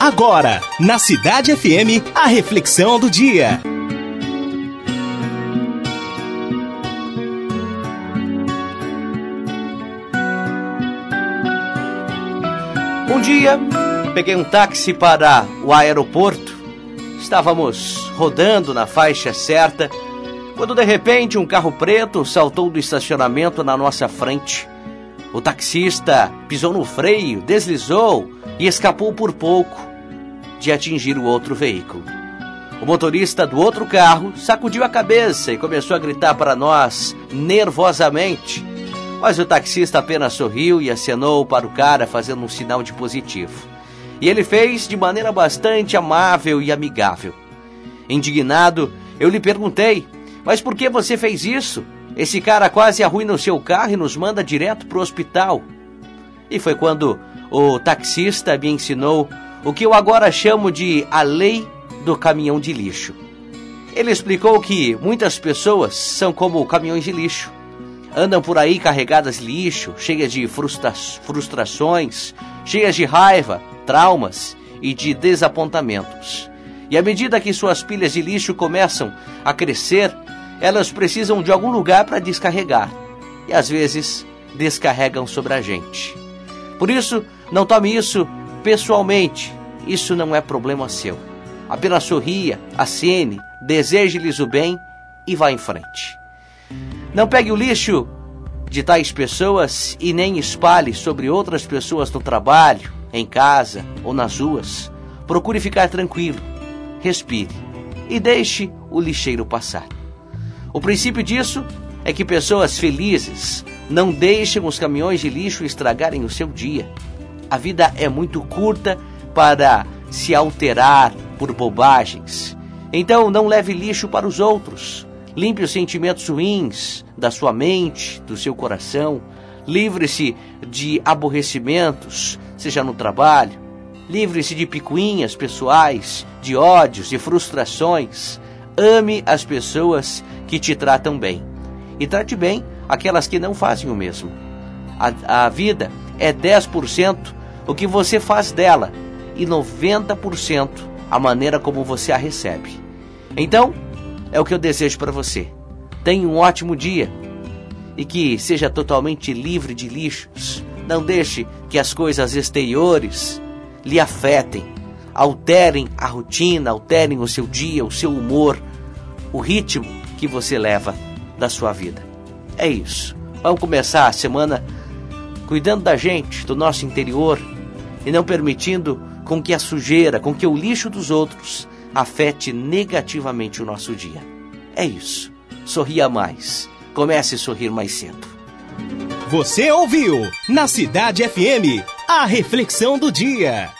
Agora, na Cidade FM, a reflexão do dia. Um dia, peguei um táxi para o aeroporto. Estávamos rodando na faixa certa quando de repente um carro preto saltou do estacionamento na nossa frente. O taxista pisou no freio, deslizou e escapou por pouco de atingir o outro veículo. O motorista do outro carro sacudiu a cabeça e começou a gritar para nós nervosamente. Mas o taxista apenas sorriu e acenou para o cara, fazendo um sinal de positivo. E ele fez de maneira bastante amável e amigável. Indignado, eu lhe perguntei: Mas por que você fez isso? Esse cara quase arruina o seu carro e nos manda direto para o hospital. E foi quando o taxista me ensinou o que eu agora chamo de a lei do caminhão de lixo. Ele explicou que muitas pessoas são como caminhões de lixo. Andam por aí carregadas de lixo, cheias de frustra frustrações, cheias de raiva, traumas e de desapontamentos. E à medida que suas pilhas de lixo começam a crescer, elas precisam de algum lugar para descarregar. E às vezes descarregam sobre a gente. Por isso, não tome isso pessoalmente. Isso não é problema seu. Apenas sorria, acene, deseje-lhes o bem e vá em frente. Não pegue o lixo de tais pessoas e nem espalhe sobre outras pessoas no trabalho, em casa ou nas ruas. Procure ficar tranquilo, respire e deixe o lixeiro passar. O princípio disso é que pessoas felizes não deixem os caminhões de lixo estragarem o seu dia. A vida é muito curta para se alterar por bobagens. Então não leve lixo para os outros. Limpe os sentimentos ruins da sua mente, do seu coração. Livre-se de aborrecimentos, seja no trabalho. Livre-se de picuinhas pessoais, de ódios, de frustrações. Ame as pessoas que te tratam bem. E trate bem aquelas que não fazem o mesmo. A, a vida é 10% o que você faz dela e 90% a maneira como você a recebe. Então, é o que eu desejo para você. Tenha um ótimo dia e que seja totalmente livre de lixos. Não deixe que as coisas exteriores lhe afetem, alterem a rotina, alterem o seu dia, o seu humor, o ritmo que você leva da sua vida. É isso. Vamos começar a semana cuidando da gente, do nosso interior e não permitindo com que a sujeira, com que o lixo dos outros afete negativamente o nosso dia. É isso. Sorria mais. Comece a sorrir mais cedo. Você ouviu na Cidade FM a reflexão do dia.